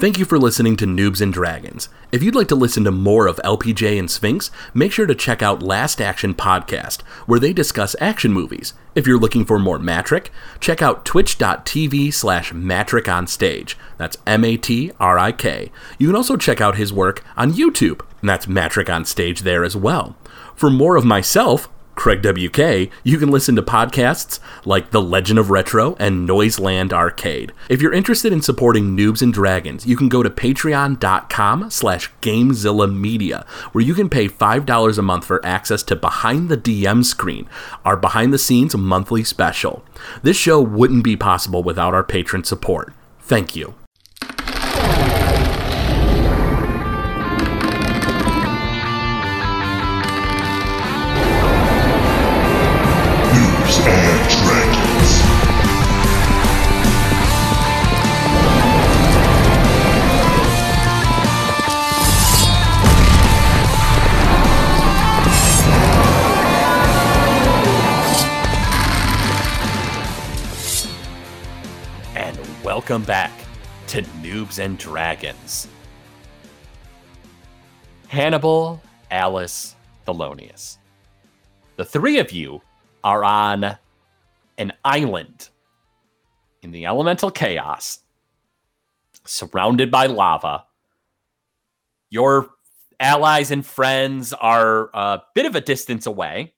Thank you for listening to Noobs and Dragons. If you'd like to listen to more of LPJ and Sphinx, make sure to check out Last Action Podcast, where they discuss action movies. If you're looking for more Matrik, check out twitch.tv slash Matrik on stage. That's M A T R I K. You can also check out his work on YouTube, and that's Matrik on stage there as well. For more of myself, Craig WK, you can listen to podcasts like The Legend of Retro and Noiseland Arcade. If you're interested in supporting Noobs and Dragons, you can go to patreon.com slash Gamezilla Media, where you can pay $5 a month for access to Behind the DM Screen, our behind-the-scenes monthly special. This show wouldn't be possible without our patron support. Thank you. Welcome back to Noobs and Dragons. Hannibal, Alice, Thelonious. The three of you are on an island in the elemental chaos, surrounded by lava. Your allies and friends are a bit of a distance away.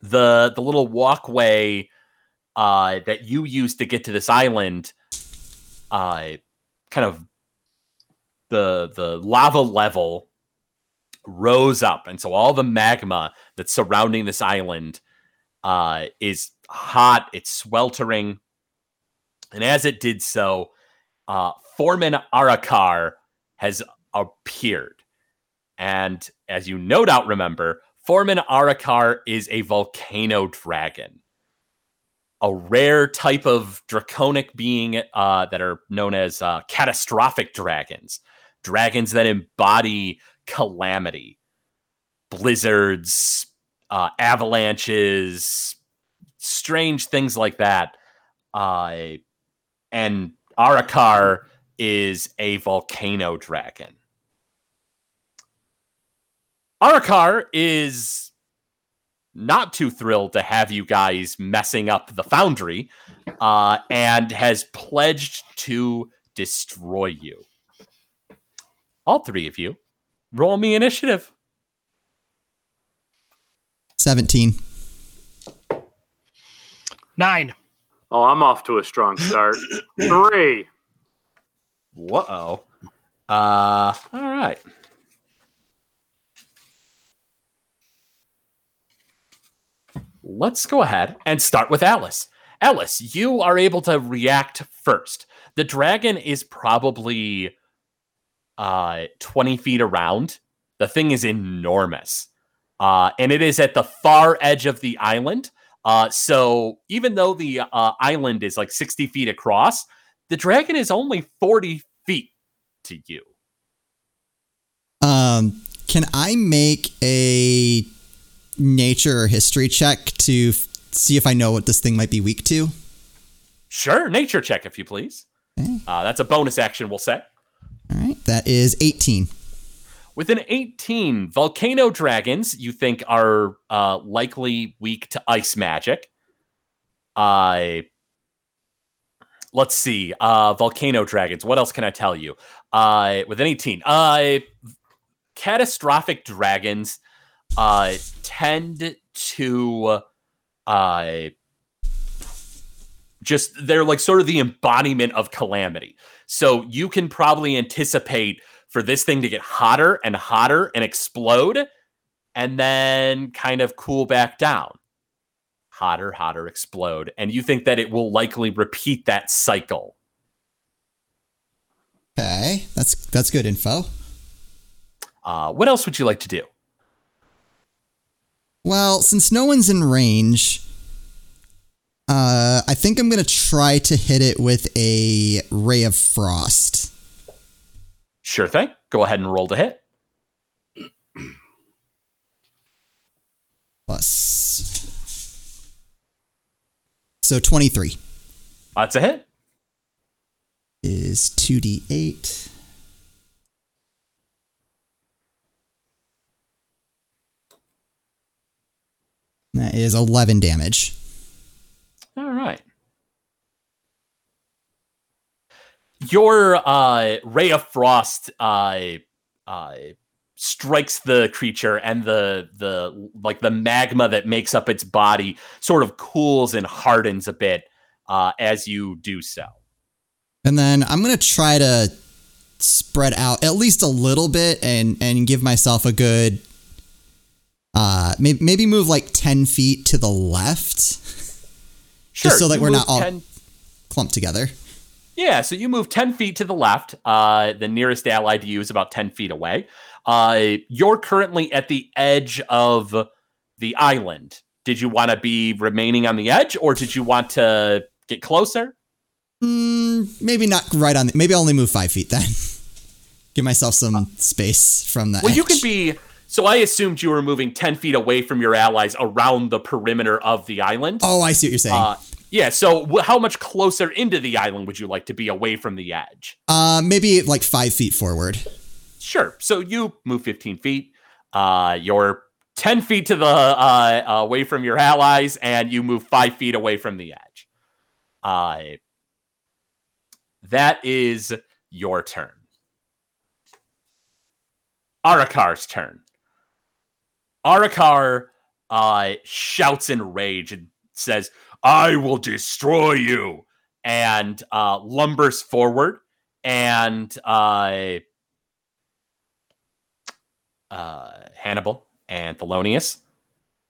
The the little walkway uh, that you used to get to this island, uh, kind of the the lava level rose up, and so all the magma that's surrounding this island uh, is hot. It's sweltering, and as it did so, uh, Foreman Arakar has appeared, and as you no doubt remember, Foreman Arakar is a volcano dragon a rare type of draconic being uh, that are known as uh, catastrophic dragons, dragons that embody calamity, blizzards, uh, avalanches, strange things like that. Uh, and Arakar is a volcano dragon. Arakar is not too thrilled to have you guys messing up the foundry uh, and has pledged to destroy you. All three of you, roll me initiative. 17. Nine. Oh, I'm off to a strong start. Three. Whoa. Uh, all right. Let's go ahead and start with Alice. Alice, you are able to react first. The dragon is probably uh 20 feet around. The thing is enormous. Uh, and it is at the far edge of the island. Uh, so even though the uh, island is like 60 feet across, the dragon is only 40 feet to you. Um, can I make a nature or history check to f- see if I know what this thing might be weak to? Sure, nature check if you please. Okay. Uh, that's a bonus action, we'll say. All right. That is 18. With an 18, volcano dragons you think are uh, likely weak to ice magic. Uh, let's see. Uh, volcano dragons. What else can I tell you? Uh, with an 18, uh, catastrophic dragons uh, tend to uh, just they're like sort of the embodiment of calamity. So you can probably anticipate for this thing to get hotter and hotter and explode and then kind of cool back down. Hotter, hotter, explode. And you think that it will likely repeat that cycle. Okay. That's that's good info. Uh, what else would you like to do? Well, since no one's in range, uh, I think I'm gonna try to hit it with a ray of frost. Sure thing. Go ahead and roll to hit. Plus. So 23. That's a hit. is 2d8. That is 11 damage. All right. Your uh, ray of frost uh, uh, strikes the creature, and the the like the magma that makes up its body sort of cools and hardens a bit uh, as you do so. And then I'm going to try to spread out at least a little bit and and give myself a good uh maybe, maybe move like 10 feet to the left Sure, so that we're not all- 10 clumped together. Yeah, so you move 10 feet to the left. Uh, the nearest ally to you is about 10 feet away. Uh, you're currently at the edge of the island. Did you want to be remaining on the edge or did you want to get closer? Mm, maybe not right on the, maybe I'll only move 5 feet then. give myself some space from the Well, you edge. can be. So I assumed you were moving 10 feet away from your allies around the perimeter of the island. Oh, I see what you're saying. Uh, yeah, so wh- how much closer into the island would you like to be away from the edge? Uh, maybe like 5 feet forward. Sure. So you move 15 feet. Uh, you're 10 feet to the uh, away from your allies, and you move five feet away from the edge. Uh, that is your turn. Arakar's turn. Arakar uh, shouts in rage and says, I will destroy you, and uh, lumbers forward and uh, uh, Hannibal and Thelonious.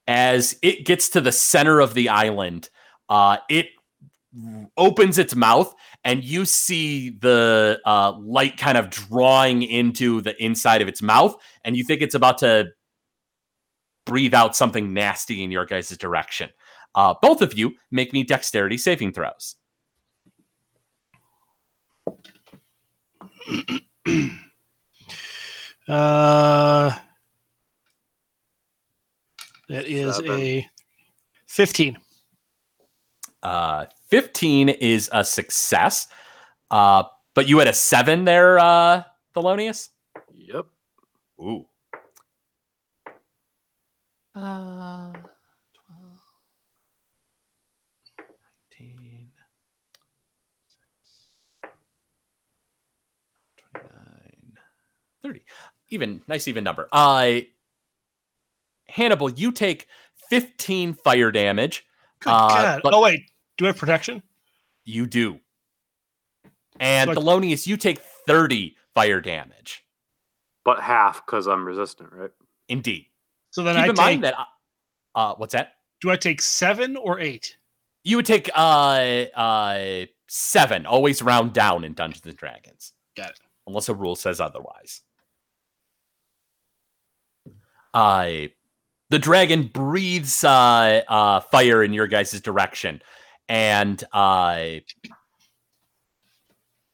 As it gets to the center of the island, uh, it opens its mouth, and you see the uh, light kind of drawing into the inside of its mouth, and you think it's about to breathe out something nasty in your guys' direction. Uh, both of you make me dexterity saving throws. Uh, that is Seven. a 15. Uh, 15 is a success. Uh, but you had a seven there, uh, Thelonious? Yep. Ooh. Uh, 12, 19, 29, 30. Even, nice even number. Uh, Hannibal, you take 15 fire damage. Good Uh, God. oh, wait. Do I have protection? You do. And So I- Thelonious, you take 30 fire damage. But half because I'm resistant, right? Indeed. So then Keep I in take, mind that. Uh, uh, what's that? do I take seven or eight? You would take uh uh seven. Always round down in Dungeons and Dragons, Got it. unless a rule says otherwise. Uh the dragon breathes uh, uh, fire in your guys' direction, and uh,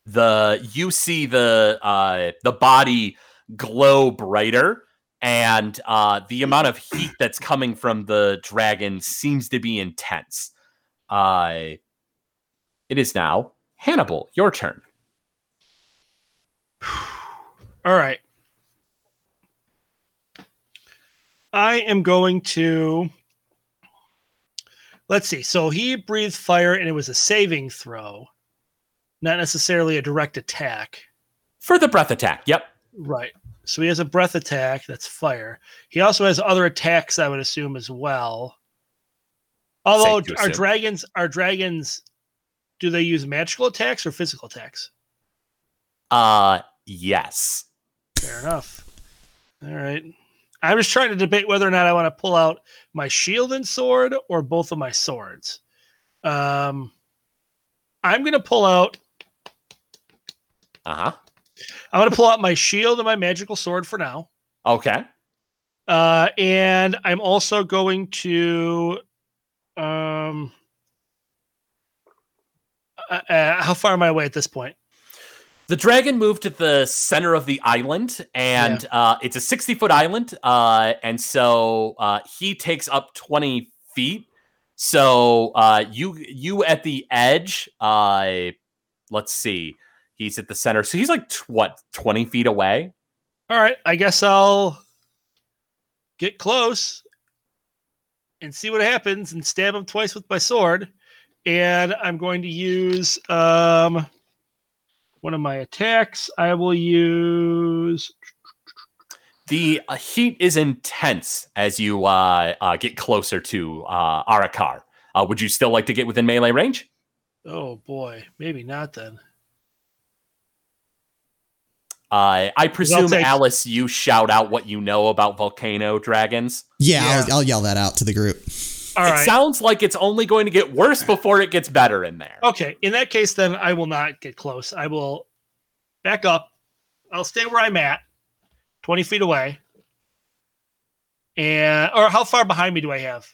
the you see the uh, the body glow brighter, and uh, the amount of heat that's coming from the dragon seems to be intense. Uh, it is now Hannibal, your turn. All right. I am going to. Let's see. So he breathed fire and it was a saving throw, not necessarily a direct attack. For the breath attack. Yep. Right. So he has a breath attack. That's fire. He also has other attacks, I would assume, as well. Although our dragons, our dragons, do they use magical attacks or physical attacks? Uh yes. Fair enough. All right. I'm just trying to debate whether or not I want to pull out my shield and sword or both of my swords. Um, I'm going to pull out. Uh-huh. I'm going to pull out my shield and my magical sword for now. Okay. Uh, and I'm also going to. Um, uh, uh, how far am I away at this point? The dragon moved to the center of the island, and uh, it's a 60 foot island. Uh, and so uh, he takes up 20 feet. So uh, you you at the edge, uh, let's see. He's at the center. So he's like, tw- what, 20 feet away? All right, I guess I'll get close and see what happens and stab him twice with my sword. And I'm going to use um one of my attacks. I will use The uh, heat is intense as you uh, uh, get closer to uh, Arakar. Uh, would you still like to get within melee range? oh boy, maybe not then. Uh, I presume, take- Alice, you shout out what you know about volcano dragons. Yeah, Yeah. I'll, I'll yell that out to the group. All it right. sounds like it's only going to get worse before it gets better in there. Okay, in that case, then I will not get close. I will back up. I'll stay where I'm at, 20 feet away. And or how far behind me do I have?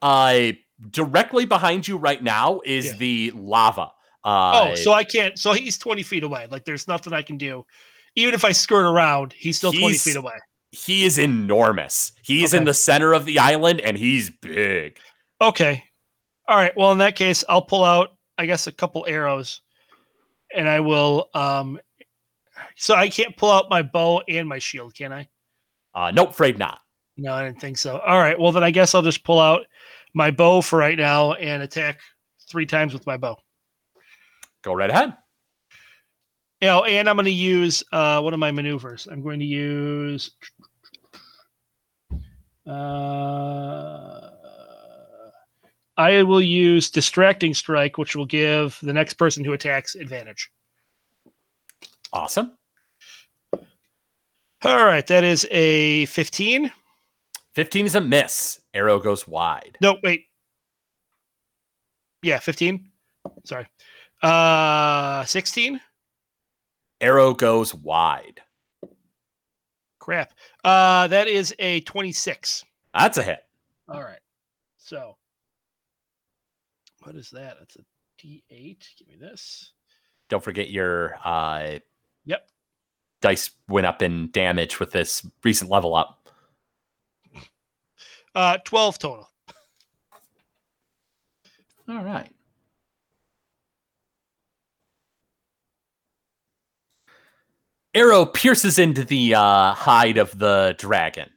Uh, directly behind you right now is Yeah. the lava. Uh, oh, so I can't. So he's 20 feet away. Like there's nothing I can do. Even if I skirt around, he's still 20 feet away. he is enormous. He's in Okay. the center of the island and he's big. Okay. All right. Well, in that case, I'll pull out, I guess, a couple arrows, and I will. um So I can't pull out my bow and my shield, can I? Uh, nope, afraid not. No, I didn't think so. All right. Well, then I guess I'll just pull out my bow for right now and attack three times with my bow. Go right ahead. You know, and I'm going to use uh, one of my maneuvers. I'm going to use. Uh, I will use distracting strike, which will give the next person who attacks advantage. Awesome. All right, that is a 15. 15 is a miss. Arrow goes wide. No, wait. Yeah, 15. Sorry. Uh 16. Arrow goes wide. Crap. Uh that is a 26. That's a hit. All right. So what is that? That's a D8. Give me this. Don't forget your uh, Yep. dice went up in damage with this recent level up. Uh 12 total. All right. Arrow pierces into the uh, hide of the dragon.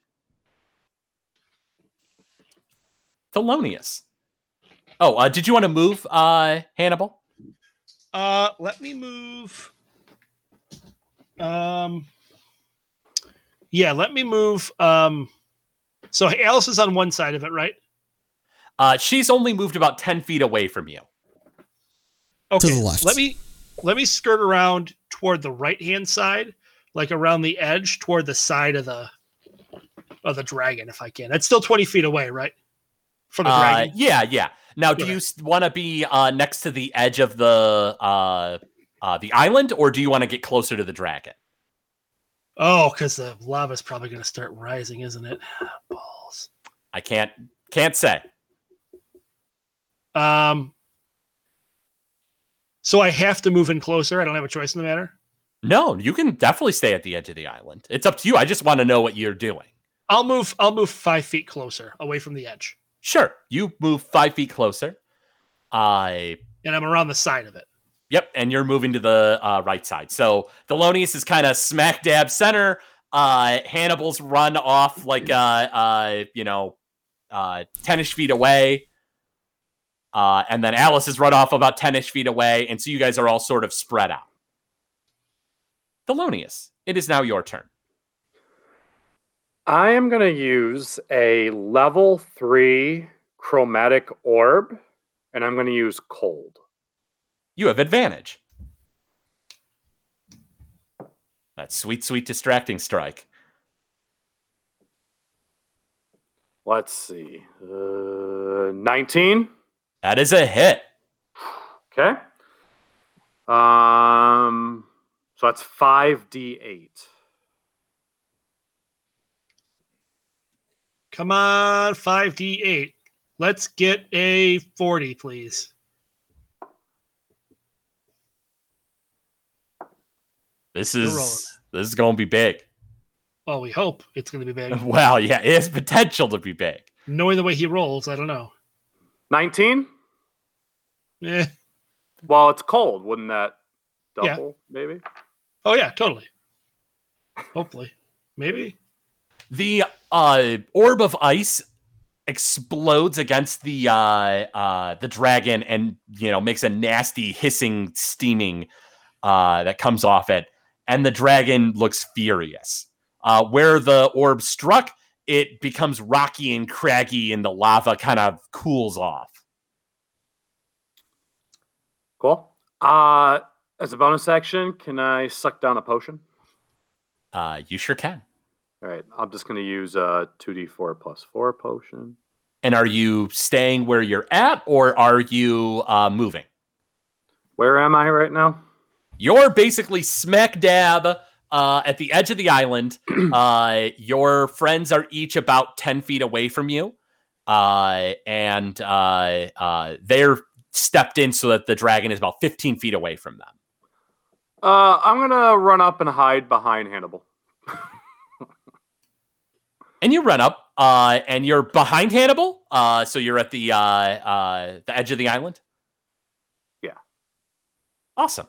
Thelonious. Oh, uh, did you want to move, uh, Hannibal? Uh let me move um Yeah, let me move um so Alice is on one side of it, right? Uh, she's only moved about 10 feet away from you. Okay. the left. Let me let me skirt around toward the right hand side, like around the edge, toward the side of the of the dragon, if I can. It's still twenty feet away, right? From the Uh, dragon. yeah, yeah. Now, do Okay. you want to be uh, next to the edge of the uh, uh, the island, or do you want to get closer to the dragon? Oh, because the lava is probably going to start rising, isn't it? Balls. I can't can't say. Um. So I have to move in closer. I don't have a choice in the matter. No, you can definitely stay at the edge of the island. It's up to you. I just want to know what you're doing. I'll move. I'll move five feet closer, away from the edge, Sure, you move five feet closer. I and I'm around the side of it. Yep, and you're moving to the uh, right side. So Thelonious is kind of smack dab center. Uh, Hannibal's run off like uh, uh, you know, uh, ten-ish feet away. Uh, and then Alice is run off about ten-ish feet away, and so you guys are all sort of spread out. Thelonious, it is now your turn. I am going to use a level three chromatic orb, and I'm going to use cold. You have advantage. That sweet, sweet distracting strike. Let's see. Uh, 19. That is a hit. Okay. Um, so that's 5d8. Come on, five D eight. Let's get a forty, please. This is this is going to be big. Well, we hope it's going to be big. Well, yeah, it has potential to be big. Knowing the way he rolls, I don't know. 19? Eh, Well, it's cold. Wouldn't that Yeah. double, maybe. Oh yeah, totally. Hopefully, maybe. The uh, orb of ice explodes against the uh, uh, the dragon and you know makes a nasty hissing, steaming uh, that comes off it, and the dragon looks furious. Uh, where the orb struck, it becomes rocky and craggy, and the lava kind of cools off. Cool. Uh, as a bonus action, can I suck down a potion? Uh, you sure can. All right, I'm just going to use a 2d4 plus 4 potion. And are you staying where you're at, or are you uh, moving? Where am I right now? You're basically smack dab uh, at the edge of the island. uh, your friends are each about 10 feet away from you. Uh, and uh, uh, they're stepped in so that the dragon is about 15 feet away from them. Uh, I'm going to run up and hide behind Hannibal. And you run up, uh, and you're behind Hannibal. Uh, so you're at the uh, uh, the edge of the island. Yeah. Awesome.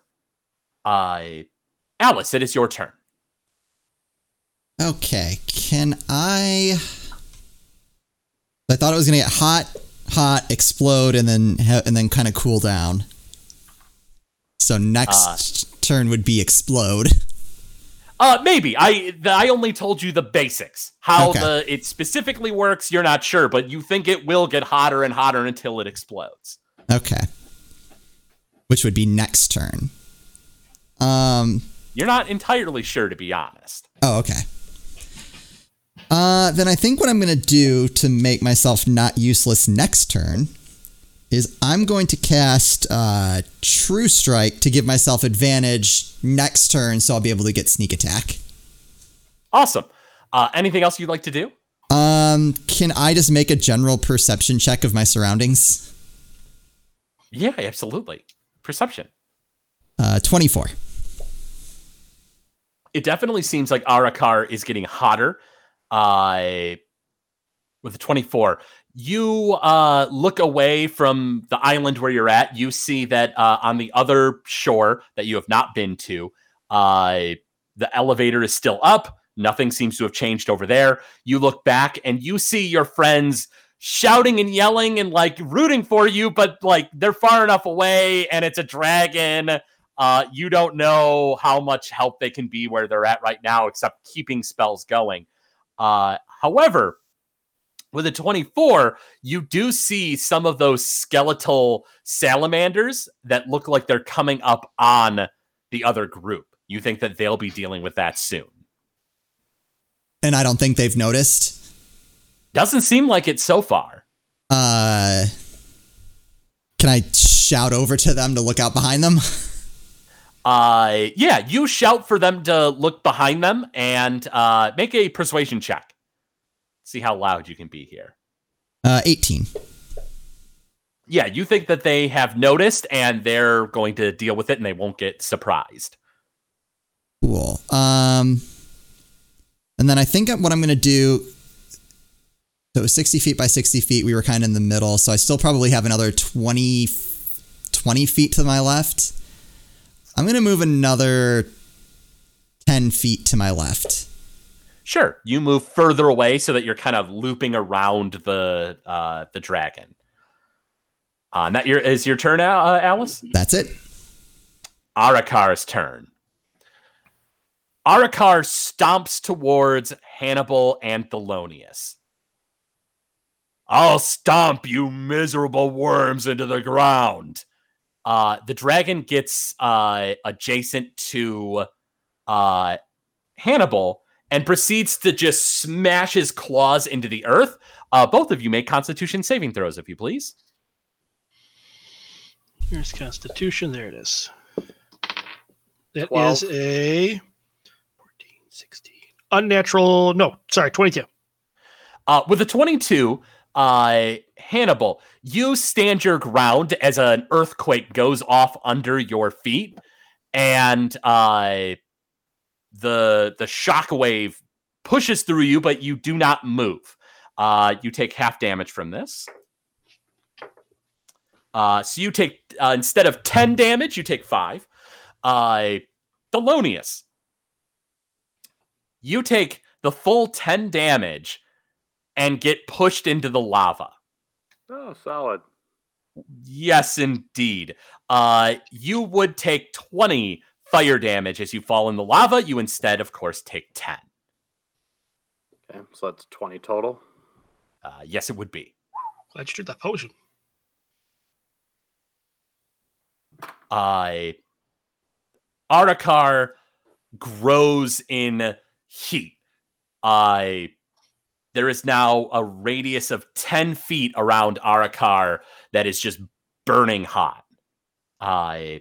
Uh, Alice, it is your turn. Okay, can I? I thought it was gonna get hot, hot, explode, and then ha- and then kind of cool down. So next turn would be explode. Uh, maybe I the, I only told you the basics. How Okay. the it specifically works, you're not sure, but you think it will get hotter and hotter until it explodes. Okay, which would be next turn. Um. You're not entirely sure, to be honest. Oh, okay. Uh, then I think what I'm going to do to make myself not useless next turn is I'm going to cast uh, True Strike to give myself advantage next turn, so I'll be able to get sneak attack. Awesome. Uh, anything else you'd like to do? Um, can I just make a general perception check of my surroundings? Yeah, absolutely. Perception. Uh, 24. It definitely seems like Arakar is getting hotter. Uh, with the 24, you uh, look away from the island where you're at. You see that uh, on the other shore that you have not been to, uh, the elevator is still up. Nothing seems to have changed over there. You look back and you see your friends shouting and yelling and like rooting for you, but like they're far enough away and it's a dragon. Uh, you don't know how much help they can be where they're at right now, except keeping spells going. Uh, however, with a 24, you do see some of those skeletal salamanders that look like they're coming up on the other group. You think that they'll be dealing with that soon. And I don't think they've noticed. Doesn't seem like it so far. Uh, can I shout over to them to look out behind them? Uh, yeah, you shout for them to look behind them and uh, make a persuasion check. See how loud you can be here. Uh, 18. Yeah, you think that they have noticed and they're going to deal with it and they won't get surprised. Cool. Um, and then I think what I'm going to do. So it was 60 feet by 60 feet. We were kind of in the middle. So I still probably have another 20, 20 feet to my left. I'm going to move another 10 feet to my left. Sure, you move further away so that you're kind of looping around the uh, the dragon. Uh, that your is your turn, uh, Alice. That's it. Arakar's turn. Arakar stomps towards Hannibal and Thelonious. I'll stomp you miserable worms into the ground. Uh, the dragon gets uh, adjacent to uh, Hannibal and proceeds to just smash his claws into the earth. Uh, both of you make Constitution saving throws, if you please. Here's Constitution. There it is. That Twelve. is a 14, 16. Unnatural. No, sorry, 22. Uh, with a 22, uh, Hannibal, you stand your ground as an earthquake goes off under your feet, and uh, the the shockwave pushes through you, but you do not move. Uh, you take half damage from this. Uh, so you take uh, instead of ten damage, you take five. Uh, Thelonious, you take the full 10 damage and get pushed into the lava. Oh, solid. Yes, indeed. Uh, you would take 20 fire damage as you fall in the lava. You instead, of course, take 10. Okay, so that's 20 total. Uh, yes, it would be. Glad you did that potion. Uh, Arakar grows in heat. Uh, there is now a radius of 10 feet around Arakar that is just burning hot. Uh,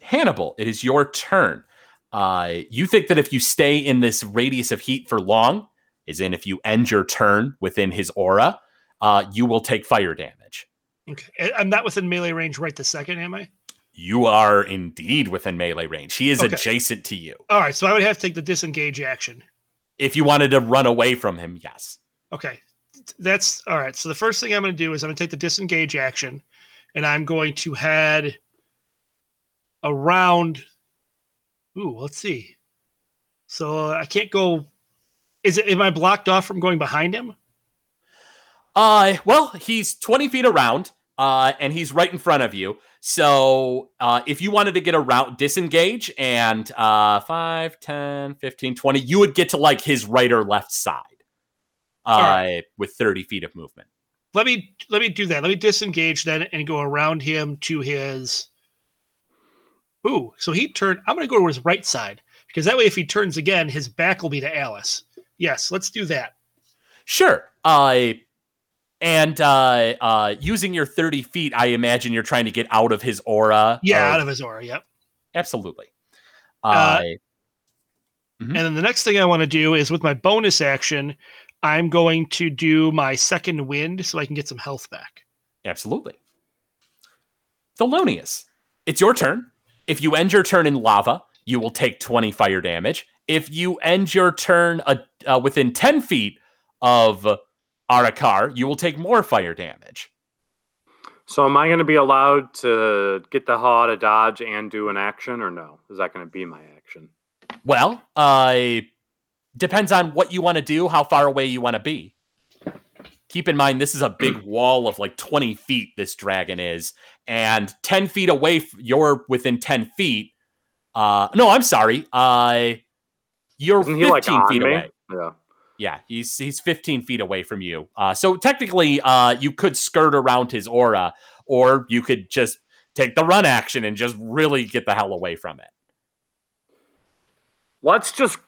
Hannibal, it is your turn. Uh, you think that if you stay in this radius of heat for long, is in if you end your turn within his aura, uh, you will take fire damage. Okay. I'm not within melee range right the second, am I? You are indeed within melee range. He is Okay. adjacent to you. All right, so I would have to take the disengage action. If you wanted to run away from him, yes. Okay. That's all right. So the first thing I'm going to do is I'm going to take the disengage action and I'm going to head around. Ooh, let's see. So I can't go. Is it, am I blocked off from going behind him? Uh, well, he's 20 feet around, uh, and he's right in front of you. So, uh, if you wanted to get a route disengage and, uh, 5, 10, 15, 20, you would get to like his right or left side, uh, All with 30 feet of movement. Let me let me do that. Let me disengage then and go around him to his. Ooh, so he turned. I'm going to go to his right side because that way, if he turns again, his back will be to Alice. Yes, let's do that. Sure. Uh, and, uh, uh, using your 30 feet, I imagine you're trying to get out of his aura. Yeah, of- out of his aura. Yep. absolutely. Uh, Mhm. And then the next thing I want to do is with my bonus action, I'm going to do my second wind so I can get some health back. Absolutely. Thelonious, it's your turn. If you end your turn in lava, you will take 20 fire damage. If you end your turn uh, uh, within 10 feet of Arakar, you will take more fire damage. So am I going to be allowed to get the hell to dodge and do an action, or no? Is that going to be my action? Well, uh, depends on what you want to do, how far away you want to be. Keep in mind, this is a big wall of like 20 feet, this dragon is, and 10 feet away, f- you're within 10 feet. Uh, no, I'm sorry. Uh, you're Isn't 15 like feet me? away. Yeah. Yeah, he's he's 15 feet away from you. Uh, so technically, uh, you could skirt around his aura, or you could just take the run action and just really get the hell away from it. Let's just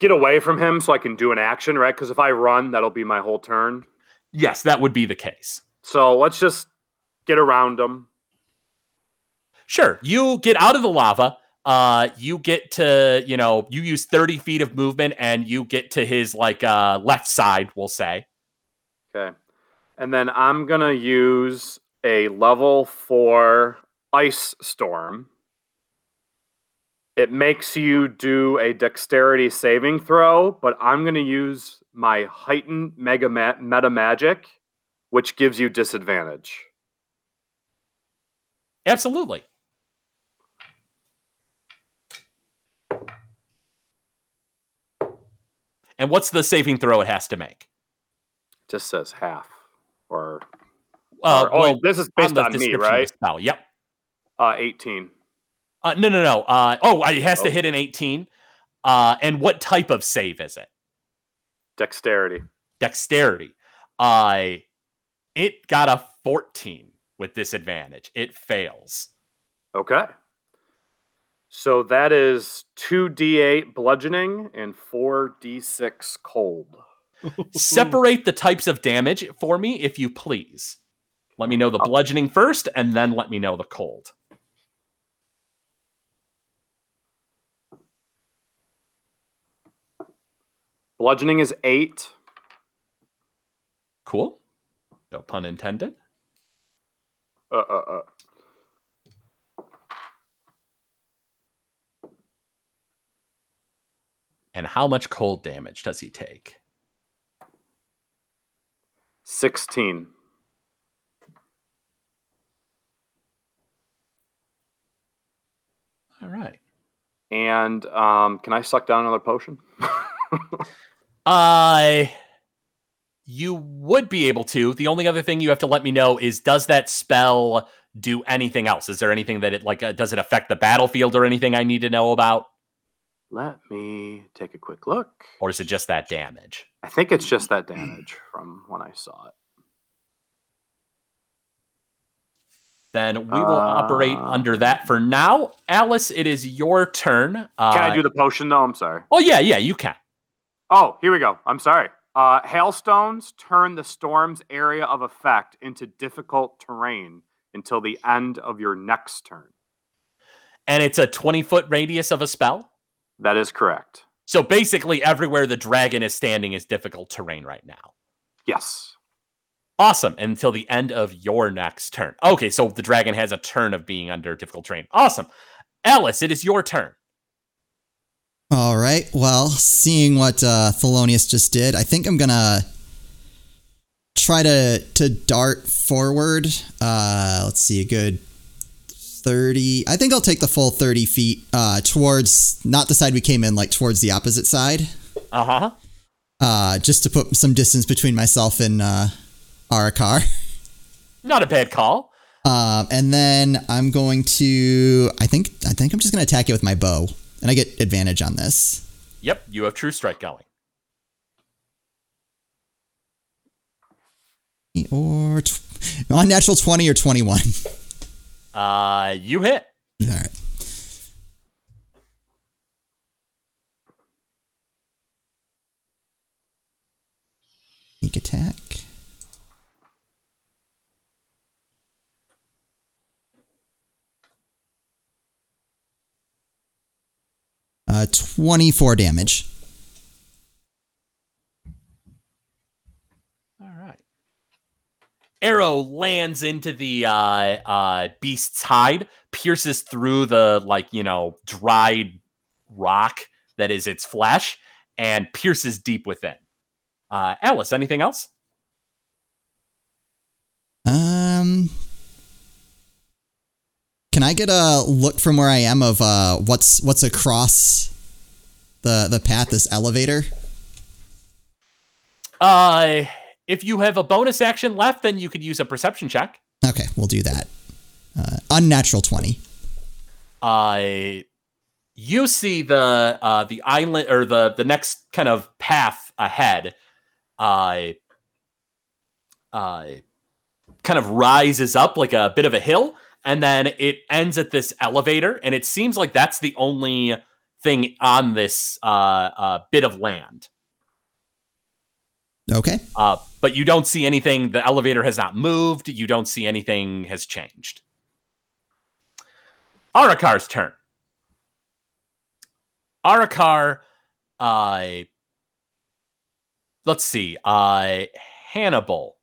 get away from him so I can do an action, right? Because if I run, that'll be my whole turn. Yes, that would be the case. So let's just get around him. Sure, you get out of the lava. Uh, you get to, you know, you use 30 feet of movement and you get to his like uh left side, we'll say. Okay. And then I'm going to use a level four ice storm. It makes you do a dexterity saving throw, but I'm going to use my heightened mega ma- meta magic, which gives you disadvantage. Absolutely. And what's the saving throw it has to make? Just says half. Or, Uh, or- oh, well, this is on based the on, me, right? spell. Yep. Uh, 18. Uh, no, no, no. Uh, oh, it has to Oh. hit an 18. Uh, and what type of save is it? Dexterity. Dexterity. Uh, it got a 14 with disadvantage. It fails. Okay. So that is 2d8 bludgeoning and 4d6 cold. Separate the types of damage for me, if you please. Let me know the bludgeoning first, and then let me know the cold. Bludgeoning is 8. Cool. No pun intended. Uh, uh, uh. And how much cold damage does he take? 16. All right. And um, can I suck down another potion? Uh you would be able to. The only other thing you have to let me know is does that spell do anything else? Is there anything that it like uh, does it affect the battlefield or anything I need to know about Let me take a quick look. or is it just that damage? I think it's just that damage from when I saw it. Then we will operate Uh, under that for now. Alice, it is your turn. Uh, Can I do the potion though? I'm sorry. Oh yeah, yeah, you can. Oh, here we go. I'm sorry. Uh, hailstones turn the storm's area of effect into difficult terrain until the end of your next turn. And it's a 20 foot radius of a spell. That is correct. So basically, everywhere the dragon is standing is difficult terrain right now. Yes. Awesome. Until the end of your next turn. Okay, so the dragon has a turn of being under difficult terrain. Awesome. Alice, it is your turn. All right. Well, seeing what uh, Thelonious just did, I think I'm gonna try to to dart forward. Uh, let's see, a good thirty. I think I'll take the full thirty feet uh, towards not the side we came in, like towards the opposite side, Uh huh. uh, just to put some distance between myself and uh, Arakar. Not a bad call. Um, and then I'm going to. I think. I think I'm just gonna attack it with my bow, and I get advantage on this. Yep, you have True Strike going. Or tw- unnatural twenty or twenty one. Uh, you hit. All right. Sneak attack. Uh, 24 damage. All right. Arrow lands into the uh, uh, beast's hide, pierces through the like you know dried rock that is its flesh, and pierces deep within. Uh, Alice, anything else? Um, can I get a look from where I am of uh, what's what's across the the path? This elevator. Uh, if you have a bonus action left, then you could use a perception check. Okay, we'll do that. Uh, unnatural twenty. uh you see the uh the island or the the next kind of path ahead uh uh kind of rises up like a bit of a hill and then it ends at this elevator and it seems like that's the only thing on this uh uh bit of land Okay. uh but you don't see anything the elevator has not moved you don't see anything has changed Arakar's turn. Arakar, uh, let's see, uh, Hannibal.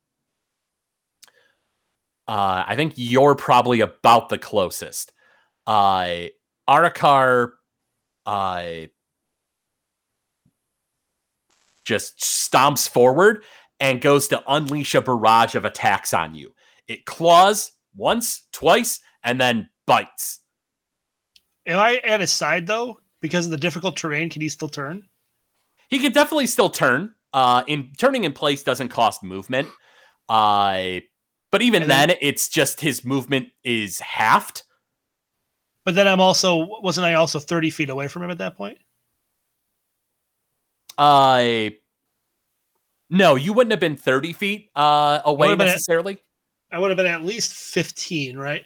Uh, I think you're probably about the closest. Uh, Arakar, uh, just stomps forward and goes to unleash a barrage of attacks on you. It claws once, twice, and then bites. Am I at his side though? Because of the difficult terrain, can he still turn? He could definitely still turn. Uh, in turning in place doesn't cost movement. Uh, but even then- then, it's just his movement is halved. But then I'm also wasn't I also 30 feet away from him at that point? Uh, no, you wouldn't have been thirty feet uh away would've been at- necessarily. I would have been at least 15, right?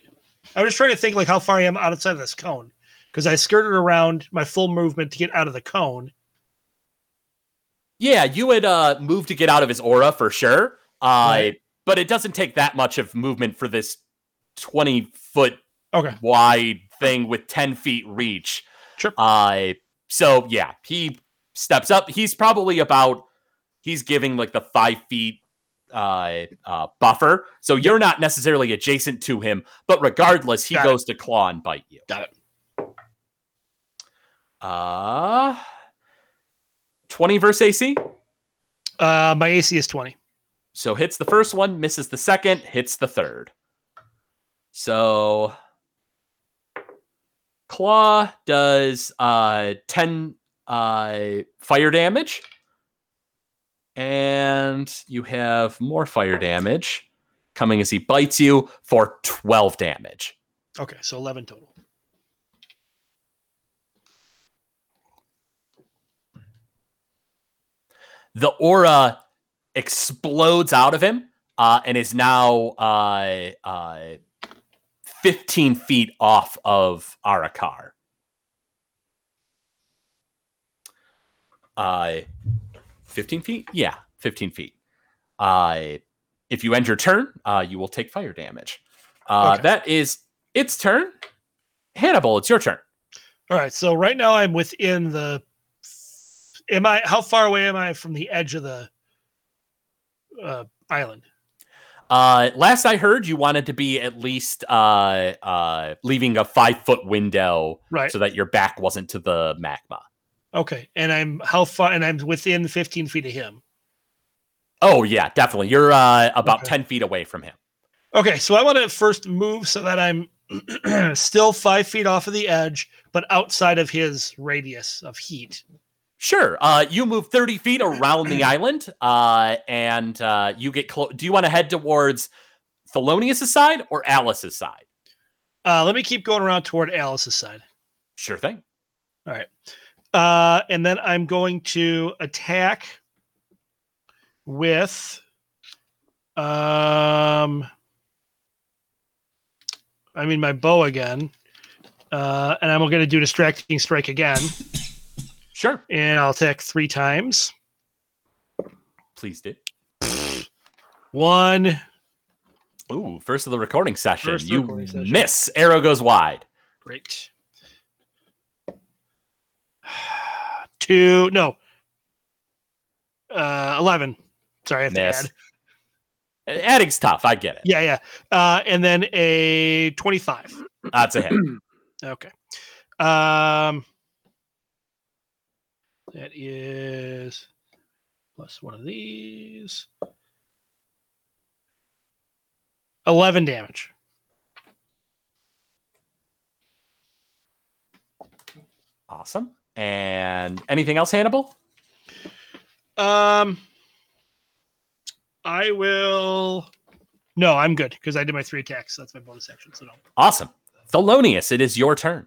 I was just trying to think like how far I am outside of this cone. Because I skirted around my full movement to get out of the cone. Yeah, you would uh move to get out of his aura for sure. Uh, Right. but it doesn't take that much of movement for this twenty foot Okay. wide thing with 10 feet reach. Sure. Uh so yeah, he steps up. He's probably about he's giving like the five feet uh uh buffer. So you're not necessarily adjacent to him, but regardless, he Got it. goes to claw and bite you. Got it. Uh 20 versus AC. Uh my AC is 20. So hits the first one, misses the second, hits the third. So Claw does uh 10 uh fire damage. And you have more fire damage coming as he bites you for 12 damage. Okay, so 11 total. The aura explodes out of him uh, and is now uh, uh, 15 feet off of Arakar. Uh, 15 feet? Yeah, 15 feet. Uh, if you end your turn, uh, you will take fire damage. Uh, Okay. That is its turn. Hannibal, it's your turn. All right, so right now I'm within the. Am I? How far away am I from the edge of the uh, island? Uh, last I heard, you wanted to be at least uh, uh, leaving a five foot window Right. so that your back wasn't to the magma. Okay, and I'm how far? And I'm within 15 feet of him. Oh yeah, definitely. You're uh, about Okay. ten feet away from him. Okay, so I want to first move so that I'm still five feet off of the edge, but outside of his radius of heat. Sure. Uh, you move thirty feet around the island, uh, and uh, you get close. Do you want to head towards Thelonious' side or Alice's side? Uh, let me keep going around toward Alice's side. Sure thing. All right. Uh, and then I'm going to attack with um I mean my bow again. Uh, and I'm going to do distracting strike again, Sure. and I'll attack three times. Please do. One, Ooh, first of the recording session. First you recording session. miss. Arrow goes wide. great. Two, no, uh, eleven. Sorry, I have to add. Adding's tough. I get it. Yeah, yeah. Uh, and then a twenty-five. That's a hit. Okay. Um that is plus one of these. 11 damage. Awesome. And anything else, Hannibal? Um I will No, I'm good because I did my three attacks. That's my bonus action. So no. Awesome. Thelonious, it is your turn.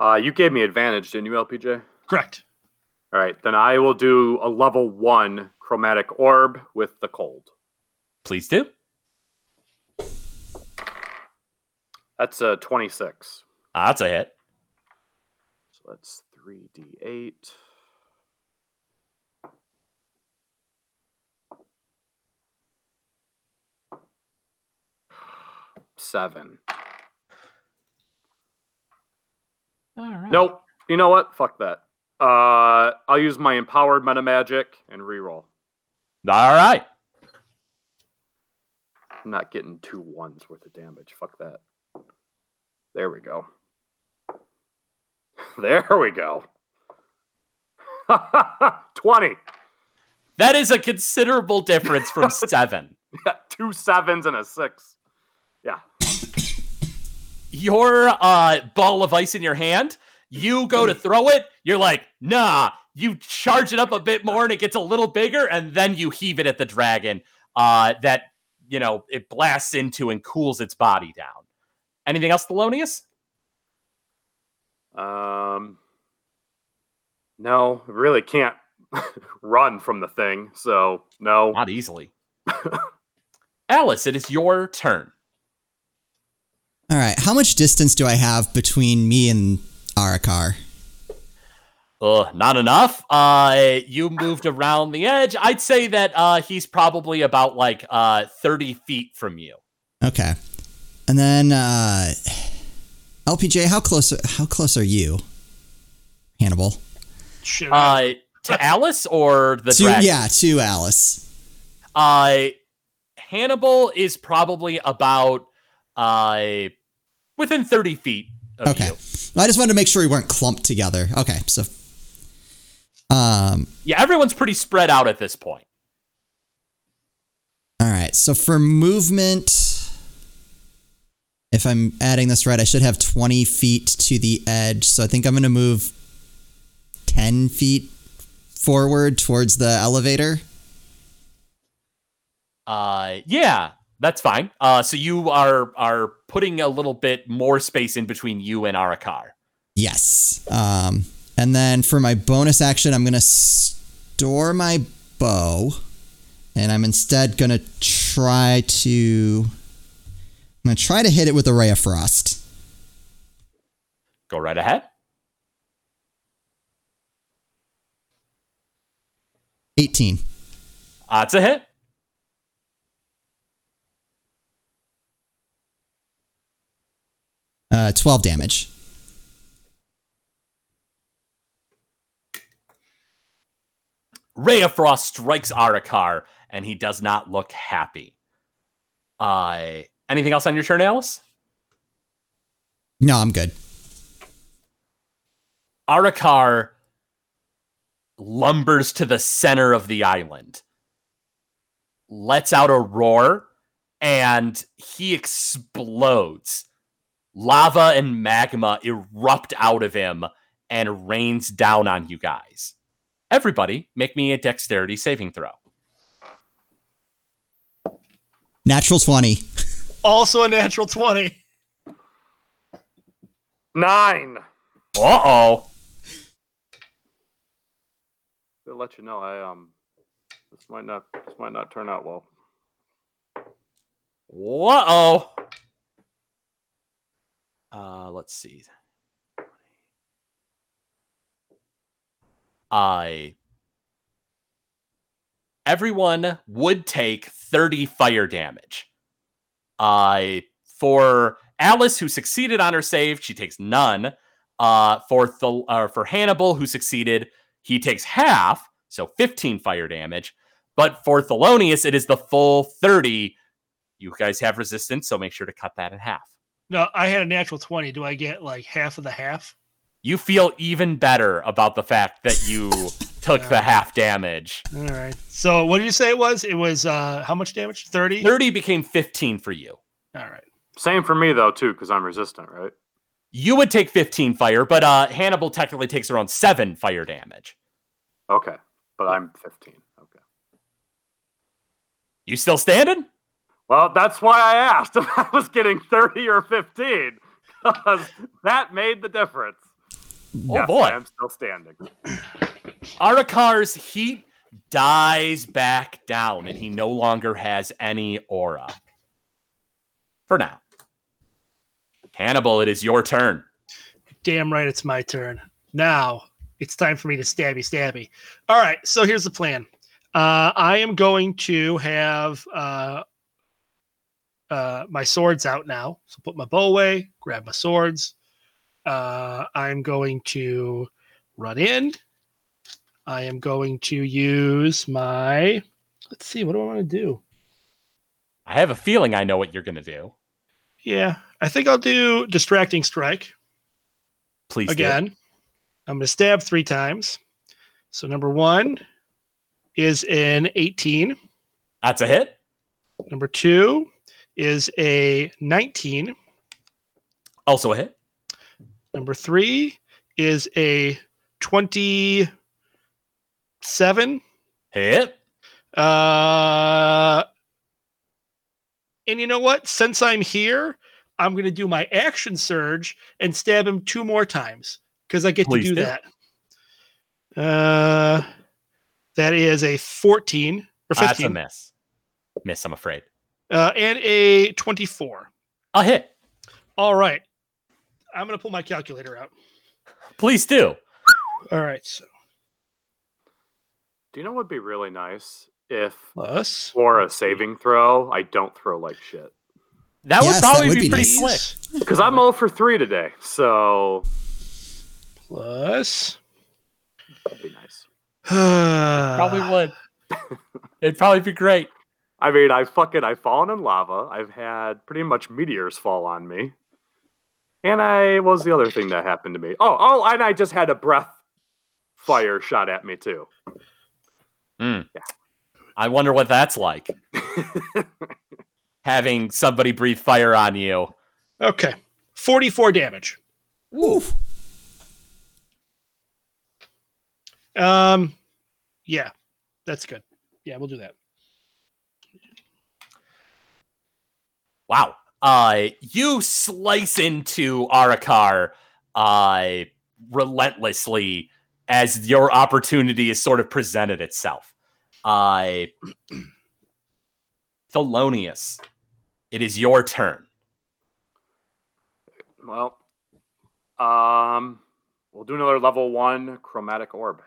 Uh, you gave me advantage, didn't you, LPJ? Correct. All right, then I will do a level one chromatic orb with the cold. Please do. That's a 26. Ah, That's a hit. So that's 3d8. Seven. All right. Nope. You know what? Fuck that. Uh, I'll use my empowered meta magic and reroll. All right. I'm not getting two ones worth of damage. Fuck that. There we go. There we go. 20. That is a considerable difference from seven. Two sevens and a six. Yeah. Your uh, ball of ice in your hand, you go to throw it, you're like, nah. You charge it up a bit more and it gets a little bigger, and then you heave it at the dragon uh, that, you know, it blasts into and cools its body down. Anything else, Thelonious? Um, no, really can't run from the thing. So, no. Not easily. Alice, it is your turn. All right. How much distance do I have between me and Arakar? Ugh, not enough. Uh, you moved around the edge. I'd say that uh, he's probably about like uh, 30 feet from you. Okay. And then uh LPJ, how close how close are you? Hannibal. Uh, to Alice or the to, dragon? yeah, to Alice. Uh, Hannibal is probably about uh, within 30 feet of Okay. you. I just wanted to make sure we weren't clumped together. Okay, so um Yeah, everyone's pretty spread out at this point. all right. So for movement if I'm adding this right, I should have 20 feet to the edge. So I think I'm going to move 10 feet forward towards the elevator. Uh, yeah, that's fine. Uh, so you are are putting a little bit more space in between you and Arakar. Yes. Um, and then for my bonus action, I'm going to store my bow. And I'm instead going to try to. I'm going to try to hit it with a ray of frost. Go right ahead. 18. Uh, it's a hit. Uh, 12 damage. Ray of Frost strikes Arakar, and he does not look happy. Uh, anything else on your turn, Alice? No, I'm good. Arakar lumbers to the center of the island, lets out a roar, and he explodes. Lava and magma erupt out of him and rains down on you guys. Everybody, make me a dexterity saving throw. Natural 20. Also a natural 20. Nine. Uh oh. To let you know, I um, this might not this might not turn out well. Uh oh. Uh, let's see. I. everyone would take 30 fire damage. Uh, for Alice, who succeeded on her save, she takes none. Uh, for Thel- uh, for Hannibal, who succeeded, he takes half, so 15 fire damage. But for Thelonious, it is the full 30. You guys have resistance, so make sure to cut that in half. No, I had a natural 20. Do I get like half of the half? You feel even better about the fact that you took the half damage. All right. So what did you say it was? It was uh how much damage? 30? 30 became 15 for you. All right. Same for me though too, because I'm resistant, right? You would take 15 fire, but uh, Hannibal technically takes around seven fire damage. Okay, but I'm 15. Okay. You still standing? Well, that's why I asked if I was getting 30 or 15, because that made the difference. Oh Yes, boy. I am still standing. Arakar's heat dies back down, and he no longer has any aura. For now. Hannibal, it is your turn. Damn right it's my turn. Now it's time for me to stabby stabby. All right, so here's the plan. Uh, I am going to have uh, uh, my swords out now. So put my bow away, grab my swords. Uh, I'm going to run in. I am going to use my. Let's see, what do I want to do? I have a feeling I know what you're going to do. Yeah, I think I'll do distracting strike. Please do. again. I'm going to stab three times. So number one is an 18. That's a hit. Number two is a 19. Also a hit. Number three is a 27. Hit. Uh, and you know what? Since I'm here, I'm going to do my action surge and stab him two more times because I get Please to do do. that. Uh, that is a 14 or That's a 15 miss. Miss, I'm afraid. uh, and a 24. A hit. All right. I'm going to pull my calculator out. Please do. All right. So Do you know what would be really nice if plus for a saving throw, I don't throw like shit? That would Yes, that probably would be, be pretty nice. slick. Because I'm 0 for 3 today, so plus. that'd be nice. Probably would. It'd probably be great. I mean, I fucking I've fallen in lava. I've had pretty much meteors fall on me. And I what was the other thing that happened to me? Oh, oh, and I just had a breath fire shot at me too. Yeah, I wonder what that's like. Having somebody breathe fire on you Okay. 44 damage. Oof. Um, yeah, that's good. Yeah, we'll do that. Wow. Uh, you slice into Arakar uh, relentlessly as your opportunity is sort of presented itself. Uh, Thelonious, it is your turn. Well, um, we'll do another level one chromatic orb.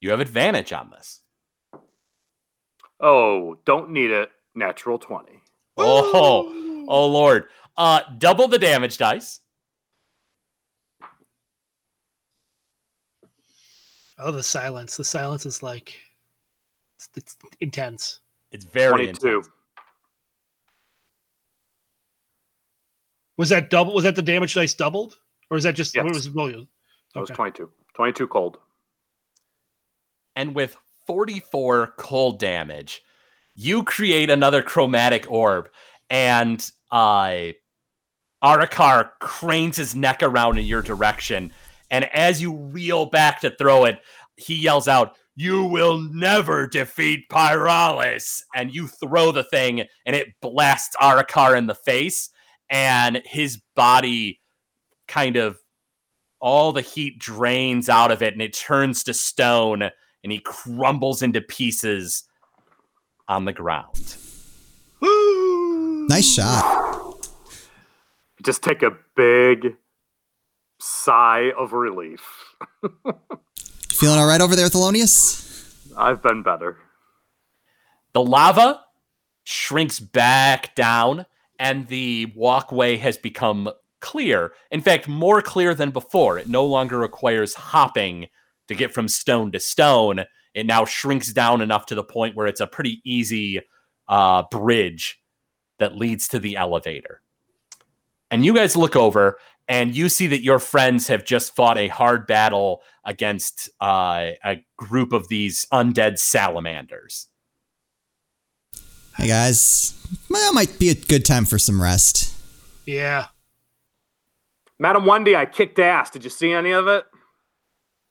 You have advantage on this. Oh, don't need it. Natural 20. Oh, oh Lord. Uh, double the damage dice. Oh, the silence. The silence is like it's, it's intense. It's very 22. intense. Was that double? Was that the damage dice doubled, or is that just what Yes. was roll? That was 22. 22 cold. and with 44 cold damage, you create another chromatic orb, and uh, Arakar cranes his neck around in your direction. And as you reel back to throw it, he yells out, You will never defeat Pyralis. And you throw the thing, and it blasts Arakar in the face, and his body kind of all the heat drains out of it, and it turns to stone and he crumbles into pieces on the ground. Nice shot. Just take a big sigh of relief. Feeling all right over there, Thelonious? I've been better. The lava shrinks back down, and the walkway has become clear. In fact, more clear than before. It no longer requires hopping to get from stone to stone. It now shrinks down enough to the point where it's a pretty easy uh, bridge that leads to the elevator. And you guys look over, and you see that your friends have just fought a hard battle against uh, a group of these undead salamanders. Hey guys, well, might be a good time for some rest. Yeah. Madam Wendy, I kicked ass. Did you see any of it?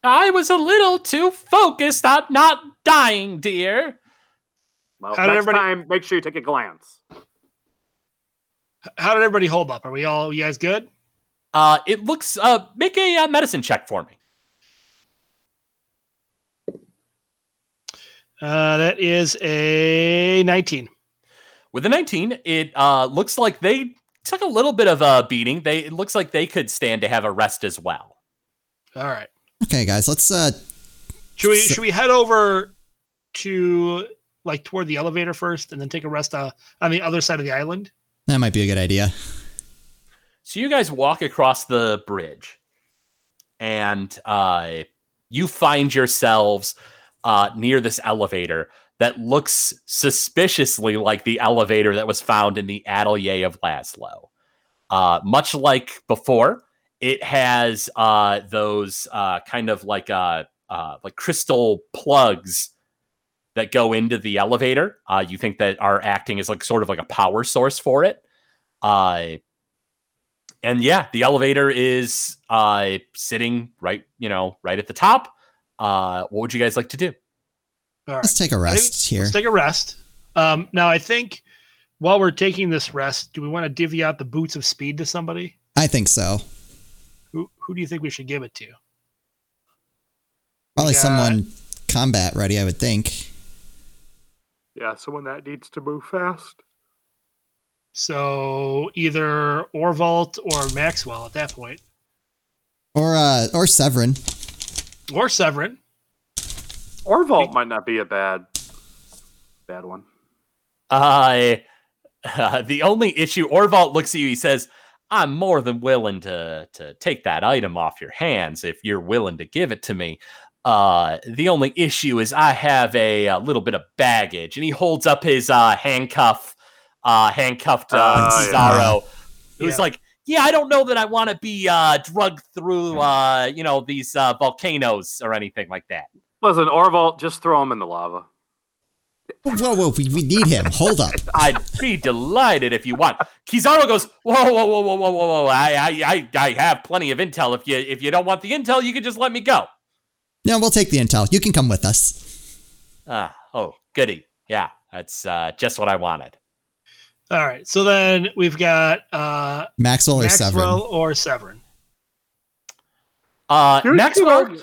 I was a little too focused on not dying, dear. Well, How did next everybody- time, make sure you take a glance. How did everybody hold up? Are we all? You guys good? Uh, it looks. Uh, make a uh, medicine check for me. Uh, that is a 19. With a 19, it uh looks like they took a little bit of a beating. They it looks like they could stand to have a rest as well. All right. Okay, guys, let's uh Should we So- should we head over to like toward the elevator first, and then take a rest uh, on the other side of the island? that might be a good idea. So you guys walk across the bridge, and uh, you find yourselves uh, near this elevator that looks suspiciously like the elevator that was found in the atelier of Laszlo. Uh, much like before, it has uh, those uh, kind of like uh, uh, like crystal plugs that go into the elevator. Uh, you think that are acting as like sort of like a power source for it. Uh, and yeah, the elevator is uh sitting right, you know, right at the top. Uh what would you guys like to do? All right. Let's take a think- rest here. Let's take a rest. Um, now, I think while we're taking this rest, do we want to divvy out the boots of speed to somebody? I think so. Who who do you think we should give it to? Probably Yeah. someone combat ready, I would think. Yeah, someone that needs to move fast. So either Orvalt or Maxwell at that point, Or uh or Severin. or Severin. Orvalt might not be a bad, bad one. I Uh, the only issue Orvalt looks at you, he says, I'm more than willing to to take that item off your hands if you're willing to give it to me. Uh, the only issue is I have a, a little bit of baggage, and he holds up his uh, handcuff, uh, handcuffed uh, Oh, yeah. Kizaru, who's Yeah. like, "Yeah, I don't know that I want to be uh, drugged through, uh, you know, these uh, volcanoes or anything like that." Listen, Orvalt, just throw him in the lava. Whoa, whoa, we, we need him. Hold up. I'd be delighted if you want. Kizaru goes, whoa, whoa, whoa, whoa, whoa, whoa, whoa. I, I, I, I have plenty of intel. If you, if you don't want the intel, you can just let me go. No, we'll take the intel. You can come with us. Ah, oh, goody. Yeah, that's uh, just what I wanted. All right. So then we've got uh, Maxwell or Maxwell Severin? or Severin. Uh, Maxwell,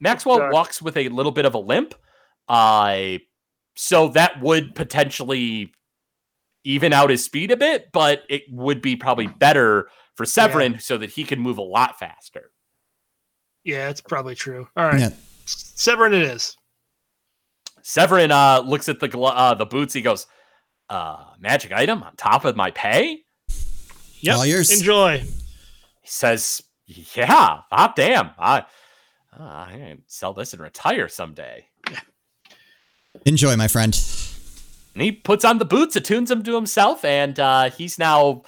Maxwell walks with a little bit of a limp. Uh, so that would potentially even out his speed a bit, but it would be probably better for Severin so that he can move a lot faster. Yeah, it's probably true. All right. Yeah. Severin it is. Severin uh, looks at the glo- uh, the boots. He goes, uh, "Magic item on top of my pay." Yep. All yours. Enjoy. He says, "Yeah, hot damn, I, uh, I can sell this and retire someday." Enjoy, my friend. And he puts on the boots, attunes them to himself, and uh, he's now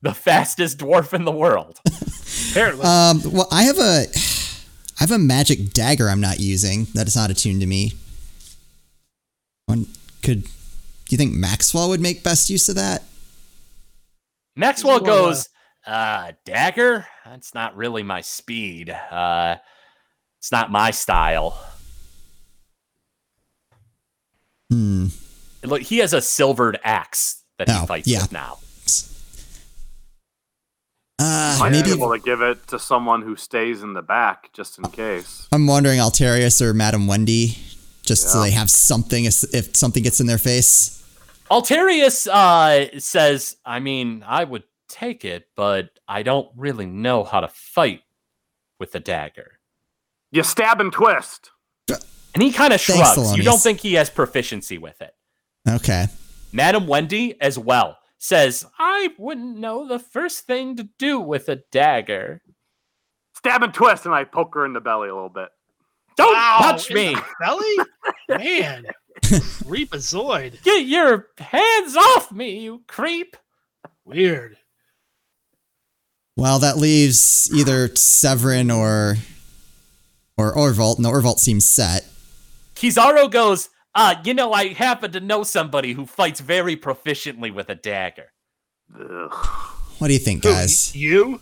the fastest dwarf in the world. Apparently. Um, well, I have a, I have a magic dagger I'm not using that is not attuned to me. One could, do you think Maxwell would make best use of that? Maxwell Well, uh, goes, uh, dagger? That's not really my speed. Uh, it's not my style. Hmm. Look, he has a silvered axe that he Oh, fights yeah. with now. Uh, Might maybe be able to give it to someone who stays in the back just in case. I'm wondering Altarius or Madam Wendy, just so they have something if if something gets in their face. Altarius uh, says, I mean, I would take it, but I don't really know how to fight with a dagger. You stab and twist. And he kind of Thanks, shrugs. You don't think he has proficiency with it. Okay. Madam Wendy, as well, says, I wouldn't know the first thing to do with a dagger. Stab and twist, and I poke her in the belly a little bit. Don't Wow, touch me! Belly? Man. Reapazoid. Get your hands off me, you creep! Weird. Well, that leaves either Severin or or Orvalt. No, Orvalt seems set. Kizaru goes, uh, you know, I happen to know somebody who fights very proficiently with a dagger. Ugh. What do you think, Who, guys? You?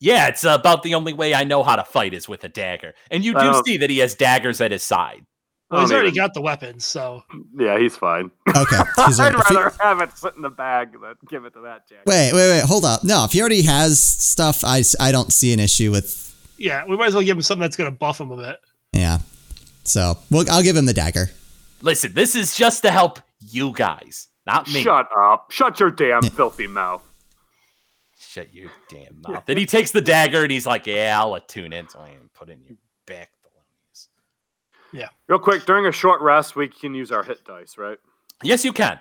Yeah, it's about the only way I know how to fight is with a dagger. And you do Well- see that he has daggers at his side. Well, he's already even- got the weapons, so Yeah, he's fine. Okay. he's I'd right. If he- rather have it sit in the bag than give it to that jack. wait, wait, wait. Hold up. No, if he already has stuff, I I don't see an issue with. yeah, we might as well give him something that's going to buff him a bit. Yeah. So well, I'll give him the dagger. Listen, this is just to help you guys, not me. Shut up. Shut your damn filthy mouth. Shut your damn mouth. Then he takes the dagger and he's like, "Yeah, I'll attune it so I can put it in your back." Yeah. Real quick, during a short rest, we can use our hit dice, right? Yes, you can.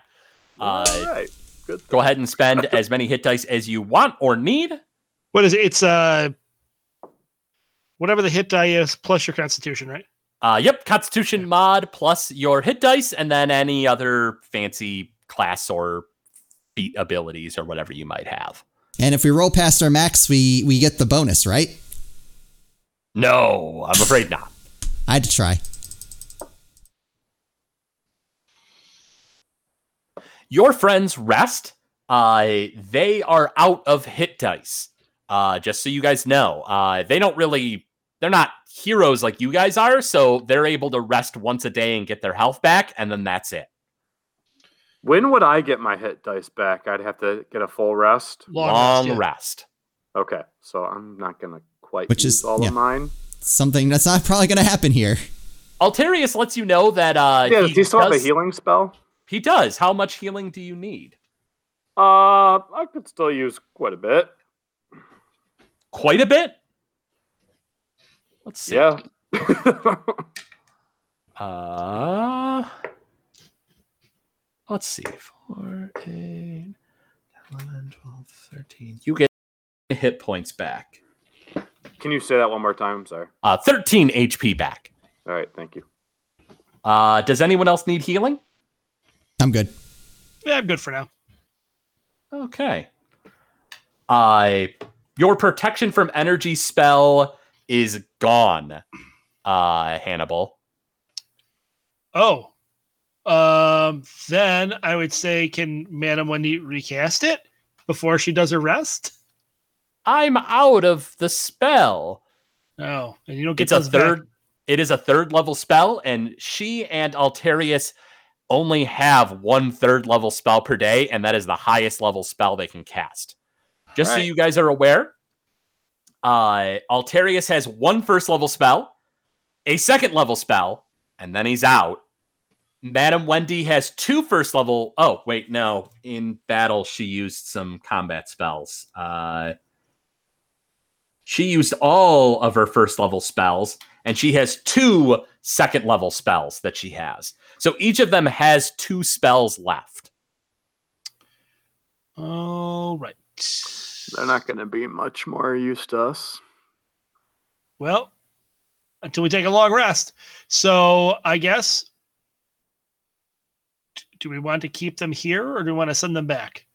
Uh, All right. Good. go ahead and spend as many hit dice as you want or need. What is it? It's uh, whatever the hit die is plus your constitution, right? Uh, yep, Constitution mod plus your hit dice, and then any other fancy class or feat abilities or whatever you might have. And if we roll past our max, we we get the bonus, right? No, I'm afraid not. I had to try. Your friends rest. Uh, they are out of hit dice. Uh, just so you guys know, uh, they don't really. They're not heroes like you guys are, so they're able to rest once a day and get their health back, and then that's it. When would I get my hit dice back? I'd have to get a full rest. Long, rest, yeah. rest. Okay, so I'm not gonna quite Which use is- all yeah. of mine. Something that's not probably going to happen here. Altarius lets you know that uh, yeah, does he still have a healing spell? He does. How much healing do you need? Uh, I could still use quite a bit. Quite a bit. Let's see. Yeah. Uh, let's see. 4, 8, 11, 12, 13. You get hit points back. Can you say that one more time? I'm sorry. Uh, 13 HP back. All right, thank you. Uh, does anyone else need healing? I'm good. Yeah, I'm good for now. Okay. Uh, your protection from energy spell is gone, uh, Hannibal. Oh, Um, then I would say, can Madam Wendy recast it before she does her rest? I'm out of the spell. Oh, and you don't get It's a those back. third. It is a third level spell, and she and Alterius only have one third level spell per day, and that is the highest level spell they can cast. Just so you guys are aware, uh, Alterius has one first level spell, a second level spell, and then he's out. Madam Wendy has two first level. Oh, wait, no. In battle, she used some combat spells. Uh, she used all of her first level spells, and she has two second level spells that she has. So each of them has two spells left. All right. They're not going to be much more use to us. Well, until we take a long rest. So I guess. Do we want to keep them here or do we want to send them back?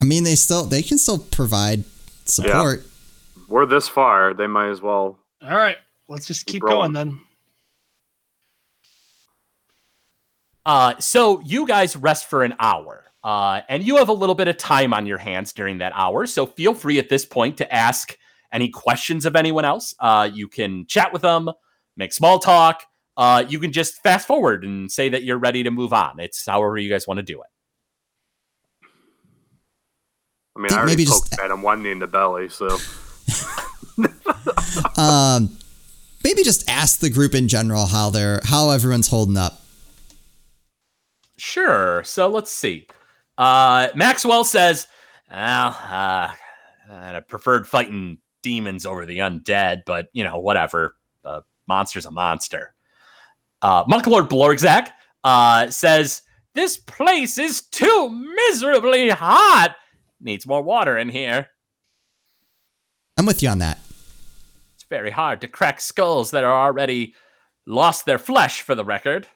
I mean, they still they can still provide support. We're this far. They might as well. All right. Let's just keep rolling. going then. Uh, so you guys rest for an hour, uh, and you have a little bit of time on your hands during that hour. So feel free at this point to ask any questions of anyone else. Uh, you can chat with them, make small talk. Uh, you can just fast forward and say that you're ready to move on. It's however you guys want to do it. I mean, I already maybe poked just- Madam Wendy in the belly, so Um, maybe just ask the group in general how they're how everyone's holding up. Sure. So let's see. Uh, Maxwell says, "Well, uh, I preferred fighting demons over the undead, but you know, whatever. The monster's a monster." Uh, Monklord Blorgzak uh, says, "This place is too miserably hot. Needs more water in here. I'm with you on that. It's very hard to crack skulls that are already lost their flesh, for the record."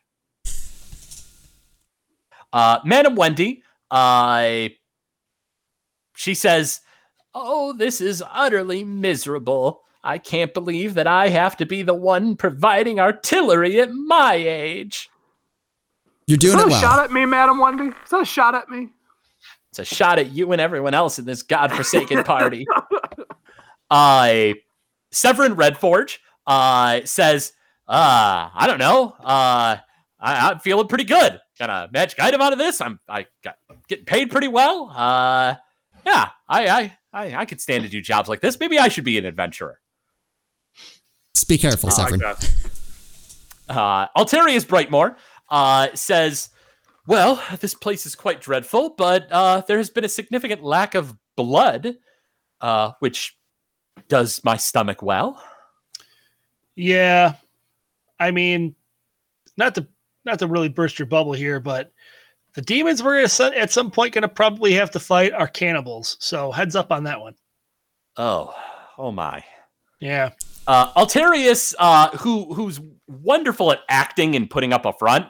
Uh, Madam Wendy, uh, she says, Oh, this is utterly miserable. I can't believe that I have to be the one providing artillery at my age. You're is doing that it a shot at me, Madam Wendy? Is that a shot at me? It's a shot at you and everyone else in this godforsaken party. Uh, Severin Redforge uh, says, uh, I don't know. Uh, I, I'm feeling pretty good. Got a magic item out of this. I'm I got getting paid pretty well. Uh, yeah, I, I I I could stand to do jobs like this. Maybe I should be an adventurer. Just be careful, I like Severin. that. Uh, Alterius Brightmore uh, says, Well, this place is quite dreadful, but uh, there has been a significant lack of blood, uh, which does my stomach well. Yeah. I mean, not to not to really burst your bubble here, but the demons we're gonna at some point gonna probably have to fight are cannibals. So heads up on that one. Oh, oh my. Yeah. Uh, Alterius, uh, who who's wonderful at acting and putting up a front,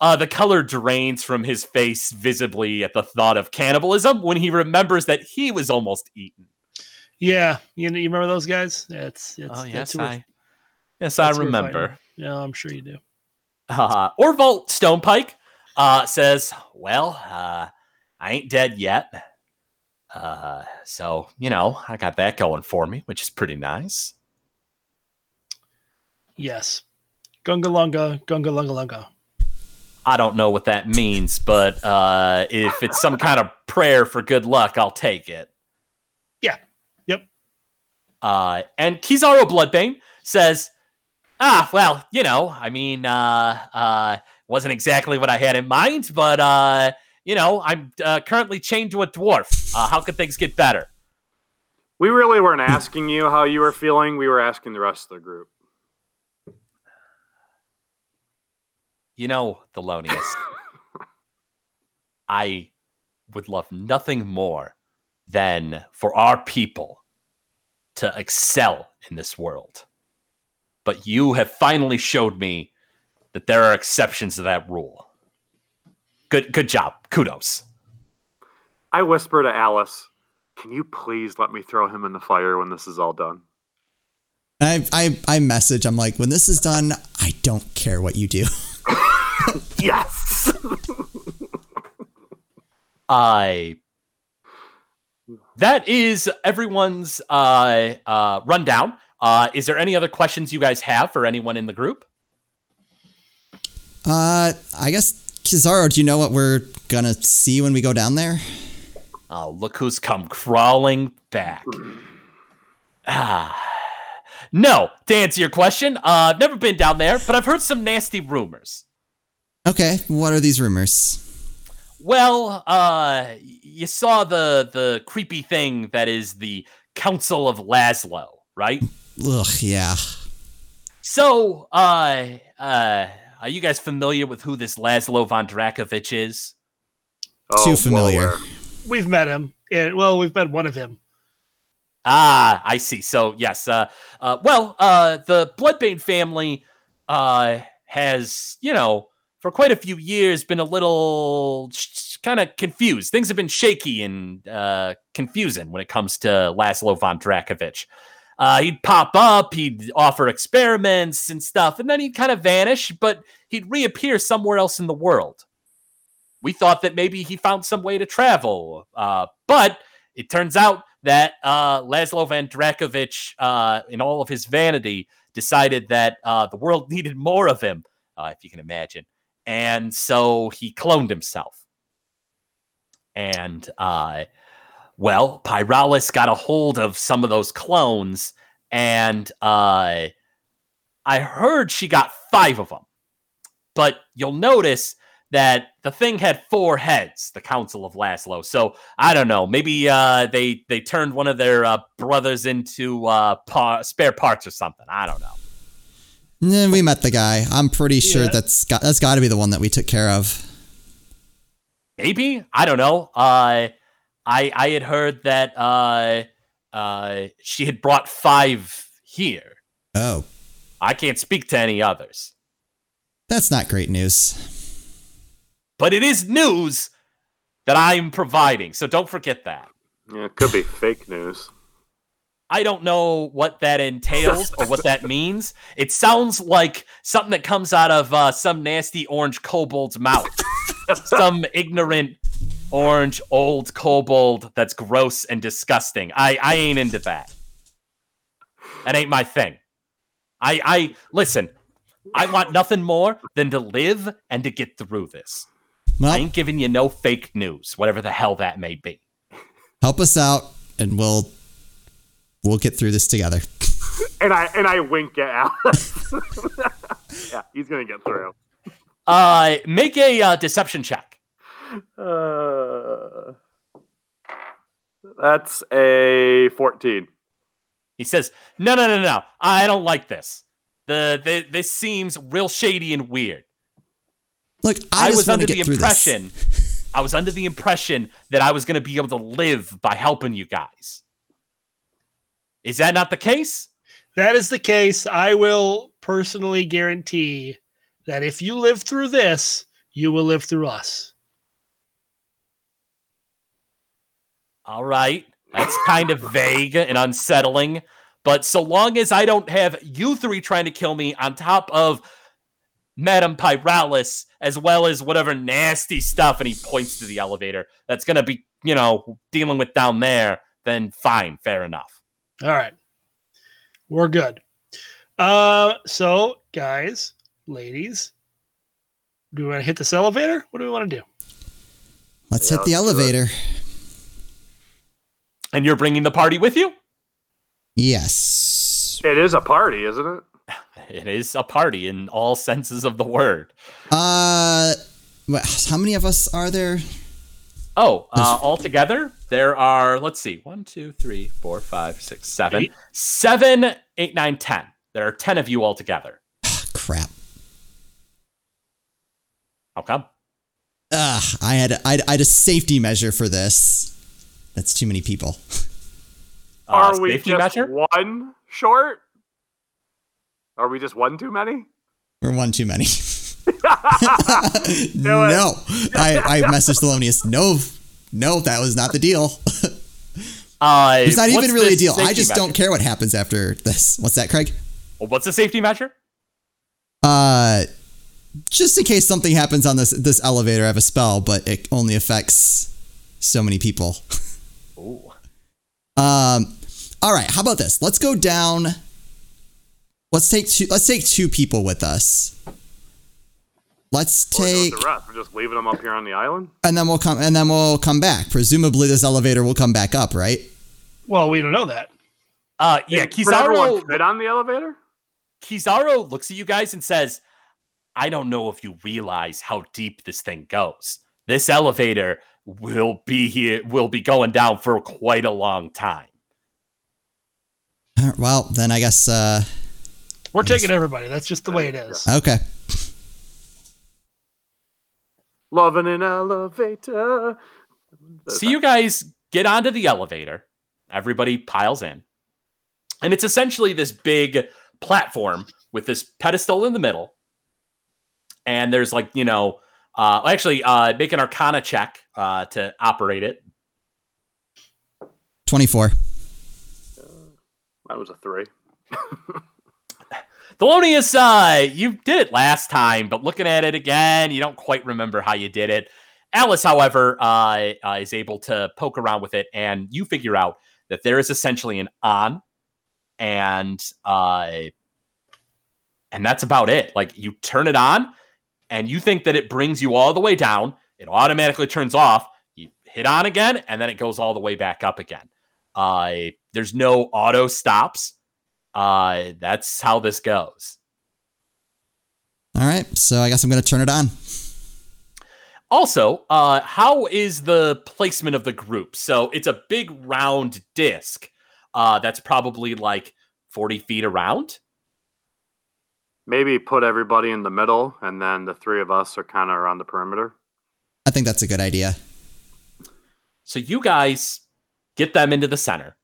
uh, the color drains from his face visibly at the thought of cannibalism when he remembers that he was almost eaten. Yeah. You know, you remember those guys? It's, it's oh that's yes, I yes I that's who we're fighting. remember. Yeah, I'm sure you do. Uh, Orvalt Stonepike uh, says, "Well, uh, I ain't dead yet, uh, so you know I got that going for me, which is pretty nice." Yes. Gunga lunga, gunga lunga lunga. I don't know what that means, but uh, if it's some kind of prayer for good luck, I'll take it. Yeah. Yep. Uh, and Kizaru Bloodbane says, "Ah, well, you know, I mean, uh, uh, wasn't exactly what I had in mind, but uh, you know, I'm uh, currently chained to a dwarf. Uh, how could things get better?" We really weren't asking you how you were feeling. We were asking the rest of the group. You know, Thelonious, I would love nothing more than for our people to excel in this world. But you have finally showed me that there are exceptions to that rule. Good good job. Kudos. I whisper to Alice, "Can you please let me throw him in the fire when this is all done?" I, I I message. I'm like, when this is done, I don't care what you do. Yes. I. that is everyone's uh, uh, rundown. Uh, is there any other questions you guys have for anyone in the group? Uh, I guess Kizaru, do you know what we're gonna see when we go down there? Oh, look who's come crawling back. Ah. No, to answer your question, uh, I've never been down there, but I've heard some nasty rumors. Okay, what are these rumors? Well, uh, you saw the the creepy thing that is the Council of Laszlo, right? Ugh, yeah. So, uh, uh, are you guys familiar with who this Laszlo von Drakovich is? Oh, Too familiar. aware. We've met him. Yeah, well, we've met one of him. Ah, I see. So yes, uh, uh, well, uh, the Bloodbane family uh, has, you know, for quite a few years been a little kind of confused. Things have been shaky and uh, confusing when it comes to Laszlo von Drakovich. Uh, he'd pop up, he'd offer experiments and stuff, and then he'd kind of vanish, but he'd reappear somewhere else in the world. We thought that maybe he found some way to travel, uh, but it turns out that uh, Laszlo Van Drakovich, uh, in all of his vanity, decided that uh, the world needed more of him, uh, if you can imagine. And so he cloned himself. And, uh, well, Pyralis got a hold of some of those clones, and uh, I heard she got five of them. But you'll notice that the thing had four heads, the Council of Laszlo. So I don't know. Maybe uh, they they turned one of their uh, brothers into uh, par- spare parts or something. I don't know. We met the guy. I'm pretty sure Yeah. that's got that's got to be the one that we took care of. Maybe I don't know. Uh, I I had heard that uh, uh, she had brought five here. Oh, I can't speak to any others, that's not great news. but it is news that I'm providing. So don't forget that. Yeah, it could be fake news. I don't know what that entails or what that means. It sounds like something that comes out of uh, some nasty orange kobold's mouth. some ignorant orange old kobold that's gross and disgusting. I, I ain't into that. That ain't my thing. I I listen. I want nothing more than to live and to get through this. I ain't giving you no fake news, whatever the hell that may be. help us out, and we'll we'll get through this together. And I and I wink at Alex. yeah, he's gonna get through. Uh, make a uh, deception check. Uh, that's a fourteen. He says, "No, no, no, no. I don't like this. The, the this seems real shady and weird. Look, I, I, was under to the get through this. impression, I was under the impression that I was going to be able to live by helping you guys. Is that not the case? That is the case. I will personally guarantee that if you live through this, you will live through us. All right, that's kind of vague and unsettling. But so long as I don't have you three trying to kill me on top of Madame Pyralis, as well as whatever nasty stuff, and he points to the elevator that's going to be, you know, dealing with down there, then fine, fair enough. All right. We're good. Uh so guys, ladies, do we want to hit this elevator? What do we want to do? Let's Yeah, hit the let's do it. elevator. And you're bringing the party with you? Yes. It is a party, isn't it? It is a party in all senses of the word. Uh, how many of us are there? Oh, uh, altogether, there are, let's see, one, two, three, four, five, six, seven, Eight. seven, eight, nine, ten. There are 10 of you altogether. Crap. How come? Ugh, I had I had, I had a safety measure for this. That's too many people. Uh, Are we just measure? one short? Are we just one too many? We're one too many. no, I I messaged Thelonious. No, no, that was not the deal. Uh, It's not even really a deal. I safety just don't care what happens after this. What's that, Craig? Well, what's the safety measure? Uh, just in case something happens on this this elevator, I have a spell, but it only affects so many people. Ooh. Um, all right, how about this? Let's go down. Let's take two. Let's take two people with us. Let's What are we take, with the rest? We're just leaving them up here on the island. and then we'll come, and then we'll come back. Presumably, this elevator will come back up, right? Well, we don't know that. Uh, yeah, Would Kizaru, fit on the elevator? Kizaru looks at you guys and says, I don't know if you realize how deep this thing goes. This elevator will be here, will be going down for quite a long time. Well, then I guess. Uh, We're taking everybody. That's just the way it is. okay. Loving an elevator. So you guys get onto the elevator. Everybody piles in. And it's essentially this big platform with this pedestal in the middle. And there's like, you know, uh, actually, uh, make an arcana check uh, to operate it. Twenty-four. That was a three. Thelonious, uh, you did it last time, but looking at it again, you don't quite remember how you did it. Alice, however, uh, uh, is able to poke around with it, and you figure out that there is essentially an on, and uh, and that's about it. Like you turn it on, and you think that it brings you all the way down. It automatically turns off. You hit on again, and then it goes all the way back up again. Uh, there's no auto stops. Uh, that's how this goes. All right, so I guess I'm gonna turn it on. Also, uh, how is the placement of the group? So it's a big round disc uh, that's probably like 40 feet around. Maybe put everybody in the middle, and then the three of us are kind of around the perimeter. I think that's a good idea. So you guys get them into the center,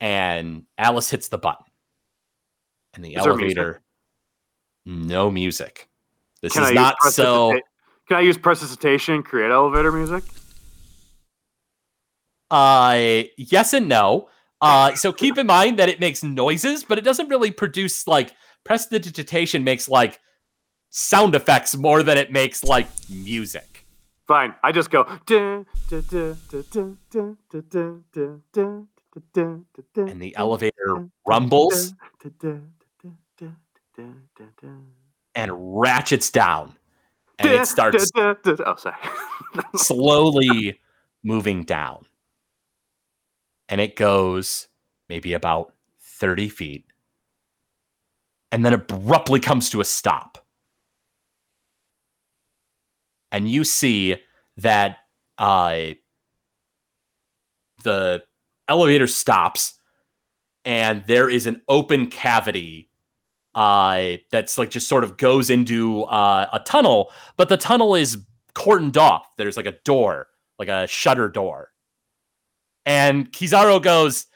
and Alice hits the button. And the Is there music? elevator, no music. This Can is I not use so. Can I use prestidigitation, create elevator music? Uh, yes and no. Uh, so keep in mind that it makes noises, but it doesn't really produce like prestidigitation makes like sound effects more than it makes like music. Fine, I just go. And the elevator rumbles and ratchets down. And it starts oh, sorry. slowly moving down. And it goes maybe about 30 feet and then abruptly comes to a stop. And you see that uh, the elevator stops and there is an open cavity uh, that's like just sort of goes into uh, a tunnel, but the tunnel is cordoned off. There's like a door, like a shutter door. And Kizaru goes,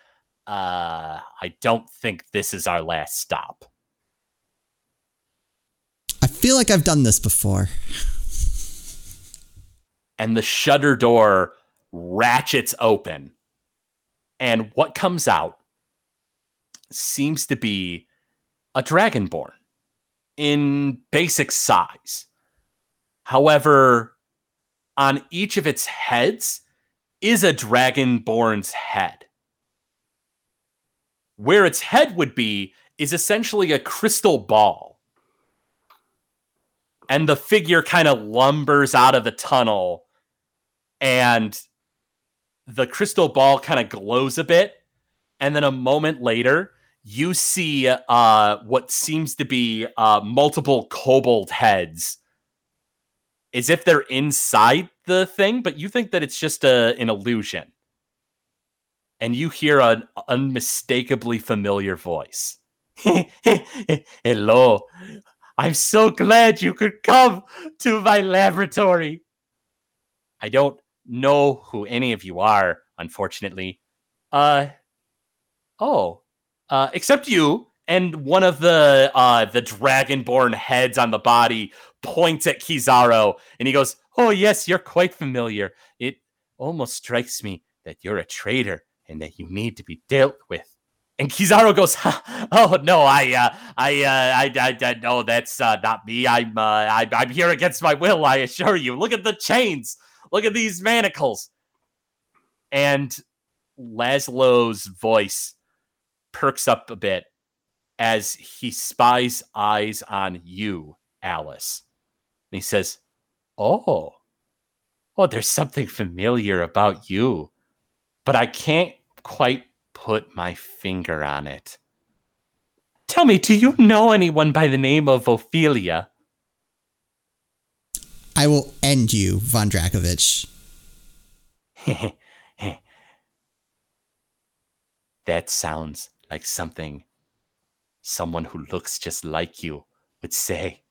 uh, I don't think this is our last stop. Feel like I've done this before. And the shutter door ratchets open. And what comes out seems to be a dragonborn in basic size. However, on each of its heads is a dragonborn's head. Where its head would be is essentially a crystal ball. And the figure kind of lumbers out of the tunnel, and the crystal ball kind of glows a bit. And then a moment later, you see uh, what seems to be uh, multiple kobold heads as if they're inside the thing, but you think that it's just a, an illusion. And you hear an unmistakably familiar voice. Hello. I'm so glad you could come to my laboratory. I don't know who any of you are, unfortunately. Uh oh. Uh except you and one of the uh the dragonborn heads on the body points at Kizaru and he goes, "Oh yes, you're quite familiar. It almost strikes me that you're a traitor and that you need to be dealt with." And Kizaru goes, "Oh no, I, uh, I, uh, I, I, I, no, that's uh, not me. I'm, uh, I, I'm here against my will. I assure you. Look at the chains. Look at these manacles." And Laszlo's voice perks up a bit as he spies eyes on you, Alice. And he says, "Oh, oh, there's something familiar about you, but I can't quite." Put my finger on it. Tell me, do you know anyone by the name of Ophelia? I will end you, Von Drakovich. that sounds like something someone who looks just like you would say.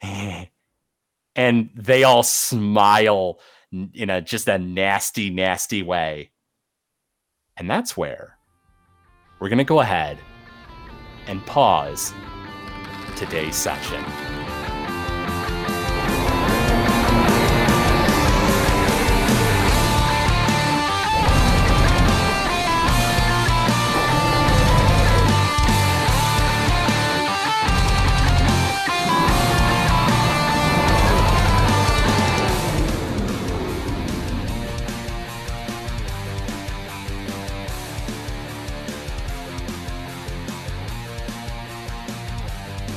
and they all smile in a just a nasty, nasty way. And that's where we're going to go ahead and pause today's session.